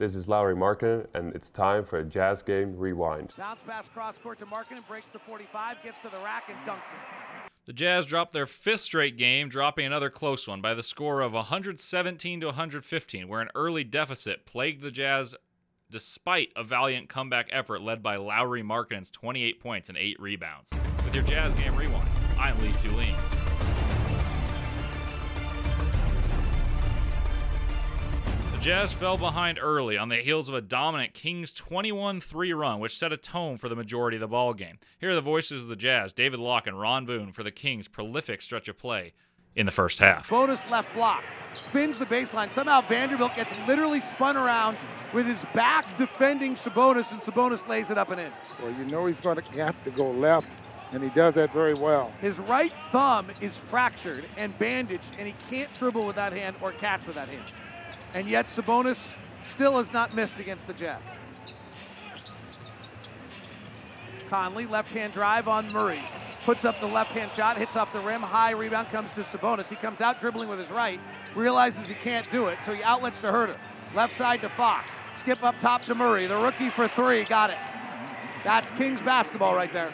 This is Lauri Markkanen, and it's time for a Jazz Game Rewind. Bounce pass cross court to Markkanen, breaks the 45, gets to the rack, and dunks it. The Jazz dropped their fifth straight game, dropping another close one by the score of 117 to 115, where an early deficit plagued the Jazz despite a valiant comeback effort led by Lauri Markkanen's 28 points and 8 rebounds. With your Jazz Game Rewind, I'm Lee Tulin. Jazz fell behind early on the heels of a dominant Kings 21-3 run, which set a tone for the majority of the ball game. Here are the voices of the Jazz, David Locke and Ron Boone, for the Kings' prolific stretch of play in the first half. Bonus left block, spins the baseline. Somehow Vanderbilt gets literally spun around with his back defending Sabonis, and Sabonis lays it up and in. Well, you know he's going to have to go left, and he does that very well. His right thumb is fractured and bandaged, and he can't dribble with that hand or catch with that hand and yet Sabonis still has not missed against the Jazz. Conley, left hand drive on Murray. Puts up the left hand shot, hits off the rim, high rebound comes to Sabonis. He comes out dribbling with his right, realizes he can't do it, so he outlets to Huerter. Left side to Fox. Skip up top to Murray. The rookie for three, got it. That's Kings basketball right there.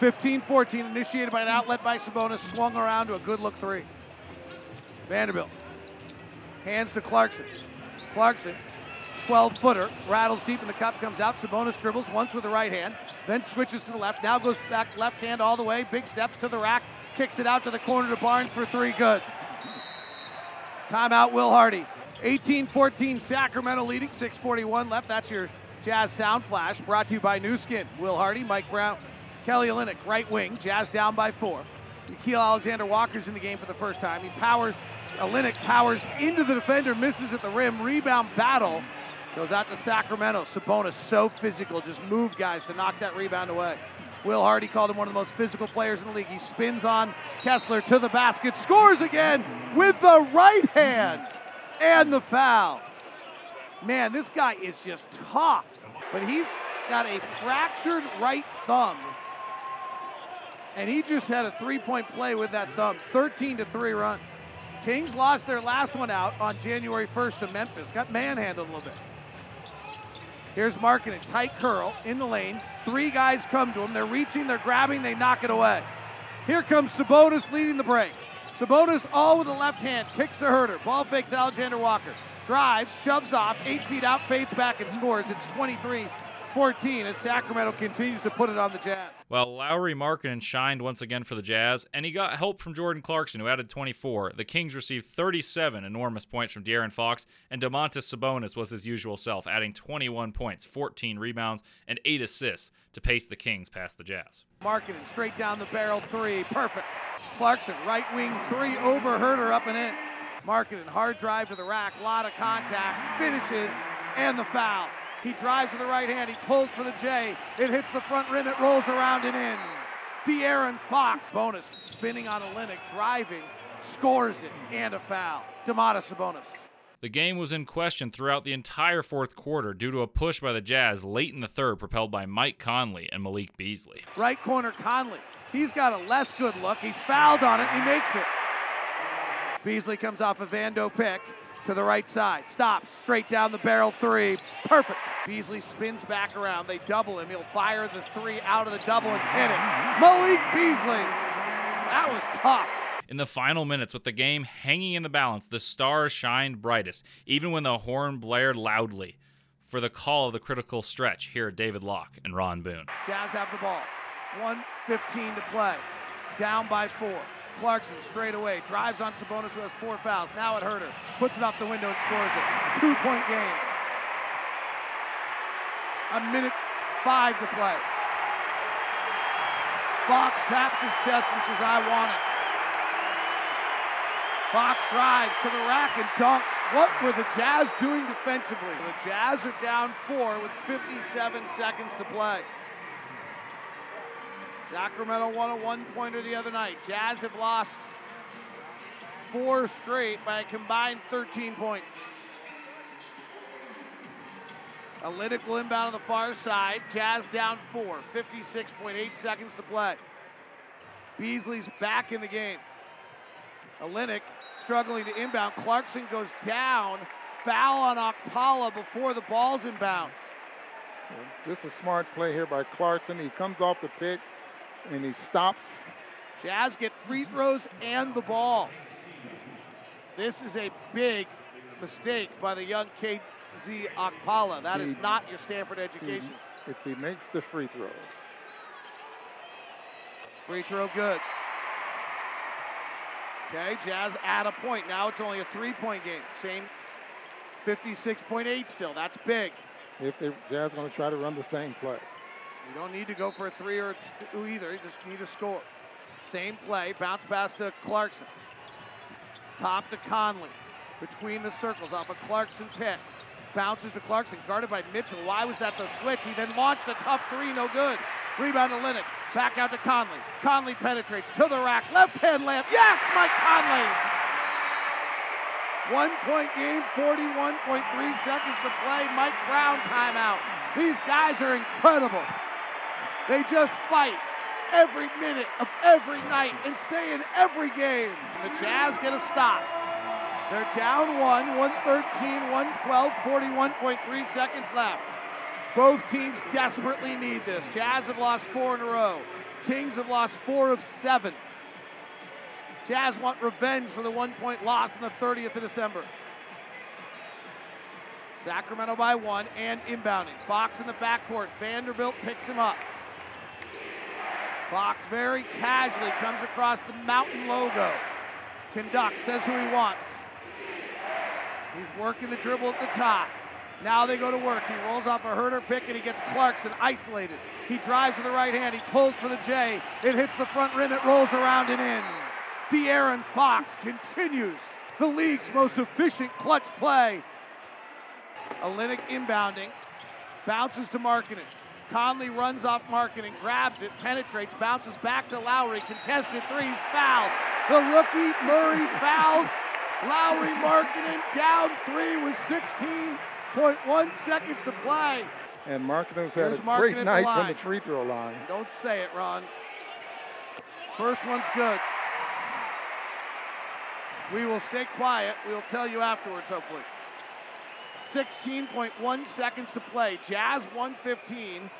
15 14, initiated by an outlet by Sabonis, swung around to a good look three. Vanderbilt Hands to Clarkson. Clarkson, 12 footer, rattles deep in the cup, comes out. Sabonis dribbles once with the right hand, then switches to the left. Now goes back left hand all the way. Big steps to the rack, kicks it out to the corner to Barnes for three. Good. Timeout, Will Hardy. 18 14, Sacramento leading, 641 left. That's your Jazz Sound Flash brought to you by Nu Skin. Will Hardy, Mike Brown, Kelly Olynyk, right wing. Jazz down by four. Nickeil Alexander Walker's in the game for the first time. He powers Olynyk powers into the defender, misses at the rim. Rebound battle goes out to Sacramento. Sabonis so physical, just moved guys to knock that rebound away. Will Hardy called him one of the most physical players in the league. He spins on Kessler to the basket, scores again with the right hand and the foul. Man, this guy is just tough, but he's got a fractured right thumb. And he just had a three point play with that thumb. 13 to 3 run. Kings lost their last one out on January 1st to Memphis. Got manhandled a little bit. Here's Markkanen, tight curl in the lane. Three guys come to him. They're reaching, they're grabbing, they knock it away. Here comes Sabonis leading the break. Sabonis all with the left hand, kicks to Huerter. Ball fakes Alexander Walker. Drives, shoves off, eight feet out, fades back and scores. It's 23 14 as Sacramento continues to put it on the Jazz. Well, Lauri Markkanen shined once again for the Jazz, and he got help from Jordan Clarkson, who added 24. The Kings received 37 enormous points from De'Aaron Fox, and Domantas Sabonis was his usual self, adding 21 points, 14 rebounds, and 8 assists to pace the Kings past the Jazz. Markkanen straight down the barrel three, perfect. Clarkson, right wing three over Huerter up and in. Markkanen, hard drive to the rack, lot of contact, finishes, and the foul. He drives with the right hand. He pulls for the J. It hits the front rim. It rolls around and in. De'Aaron Fox. Bonus spinning on a Olynyk, driving, scores it, and a foul. Domantas Sabonis. The game was in question throughout the entire fourth quarter due to a push by the Jazz late in the third, propelled by Mike Conley and Malik Beasley. Right corner Conley. He's got a less good look. He's fouled on it. And he makes it. Beasley comes off a Vando pick to the right side. Stops straight down the barrel three. Perfect. Beasley spins back around. They double him. He'll fire the three out of the double and hit it. Malik Beasley. That was tough. In the final minutes, with the game hanging in the balance, the stars shined brightest, even when the horn blared loudly. For the call of the critical stretch, here David Locke and Ron Boone. Jazz have the ball. 115 to play. Down by four. Clarkson straight away, drives on Sabonis who has four fouls. Now at Huerter, puts it off the window and scores it. Two point game. A minute five to play. Fox taps his chest and says, I want it. Fox drives to the rack and dunks. What were the Jazz doing defensively? The Jazz are down four with 57 seconds to play. Sacramento won a one pointer the other night. Jazz have lost four straight by a combined 13 points. Olynyk will inbound on the far side. Jazz down four. 56.8 seconds to play. Beasley's back in the game. Olynyk struggling to inbound. Clarkson goes down. Foul on Okpala before the ball's in bounds. This is a smart play here by Clarkson. He comes off the pick and he stops. Jazz get free throws and the ball. This is a big mistake by the young KZ Okpala. That is not your Stanford education. If he makes the free throws. Free throw good. Okay, Jazz add a point. Now it's only a three-point game. Same 56.8 still. That's big. If the Jazz going to try to run the same play. You don't need to go for a three or a two either. You just need to score. Same play. Bounce pass to Clarkson. Top to Conley. Between the circles off a Clarkson pick. Bounces to Clarkson. Guarded by Mitchell. Why was that the switch? He then launched a tough three. No good. Rebound to Olynyk. Back out to Conley. Conley penetrates to the rack. Left hand layup. Yes, Mike Conley. One point game, 41.3 seconds to play. Mike Brown timeout. These guys are incredible. They just fight every minute of every night and stay in every game. The Jazz get a stop. They're down one, 113, 112, 41.3 seconds left. Both teams desperately need this. Jazz have lost four in a row. Kings have lost four of seven. Jazz want revenge for the one point loss on the 30th of December. Sacramento by one and inbounding. Fox in the backcourt. Vanderbilt picks him up. Fox very casually comes across the mountain logo. Conducts, says who he wants. He's working the dribble at the top. Now they go to work. He rolls off a Huerter pick and he gets Clarkson isolated. He drives with the right hand. He pulls for the J. It hits the front rim. It rolls around and in. De'Aaron Fox continues the league's most efficient clutch play. Olynyk inbounding. Bounces to Markkanen. Conley runs off Markkanen, grabs it, penetrates, bounces back to Lauri. Contested threes, foul. The rookie Murray fouls. Lauri Markkanen down three with 16.1 seconds to play. And Markkanen's had Here's a great night from the free throw line. Don't say it, Ron. First one's good. We will stay quiet. We'll tell you afterwards, hopefully. 16.1 seconds to play. Jazz 115.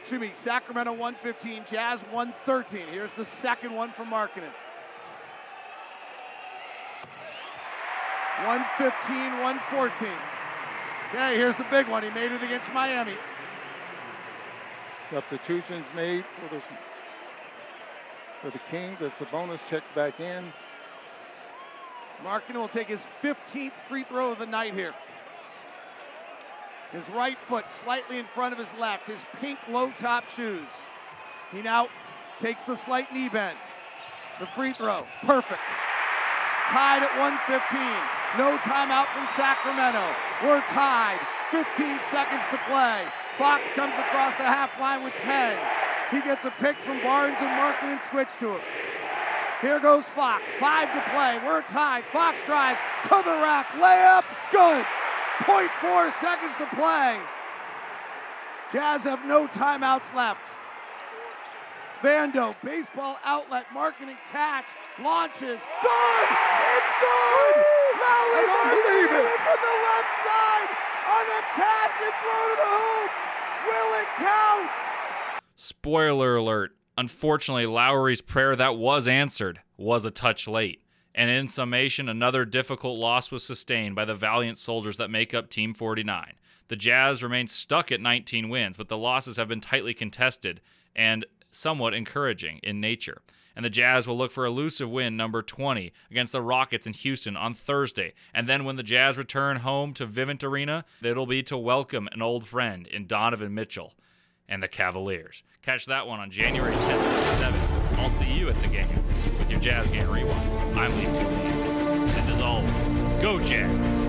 Excuse me, Sacramento 115. Jazz 113. Here's the second one from Markkanen. 115, 114. Okay, here's the big one. He made it against Miami. Substitutions made for the for the Kings as Sabonis checks back in. Markkanen will take his 15th free throw of the night here. His right foot slightly in front of his left, his pink low top shoes. He now takes the slight knee bend. The free throw, perfect. Tied at 115. No timeout from Sacramento. We're tied. 15 seconds to play. Fox comes across the half line with 10. He gets a pick from Barnes and Markkanen and switch to him. Here goes Fox. Five to play. We're tied. Fox drives to the rack. Layup. Good. 0.4 seconds to play. Jazz have no timeouts left. Vando, baseball outlet, Markkanen catch, launches. Good! It's good! Lauri I don't Marketing believe it. from the left side on a catch and throw to the hoop. Will it count? Spoiler alert. Unfortunately, Lauri's prayer that was answered was a touch late. And in summation, another difficult loss was sustained by the valiant soldiers that make up Team 49. The Jazz remain stuck at 19 wins, but the losses have been tightly contested and somewhat encouraging in nature. And the Jazz will look for elusive win number 20 against the Rockets in Houston on Thursday. And then when the Jazz return home to Vivint Arena, it'll be to welcome an old friend in Donovan Mitchell and the Cavaliers. Catch that one on January 10th at 7. I'll see you at the game Jazz Game Rewind. I'm Leaf Tulane. as always, go Jazz!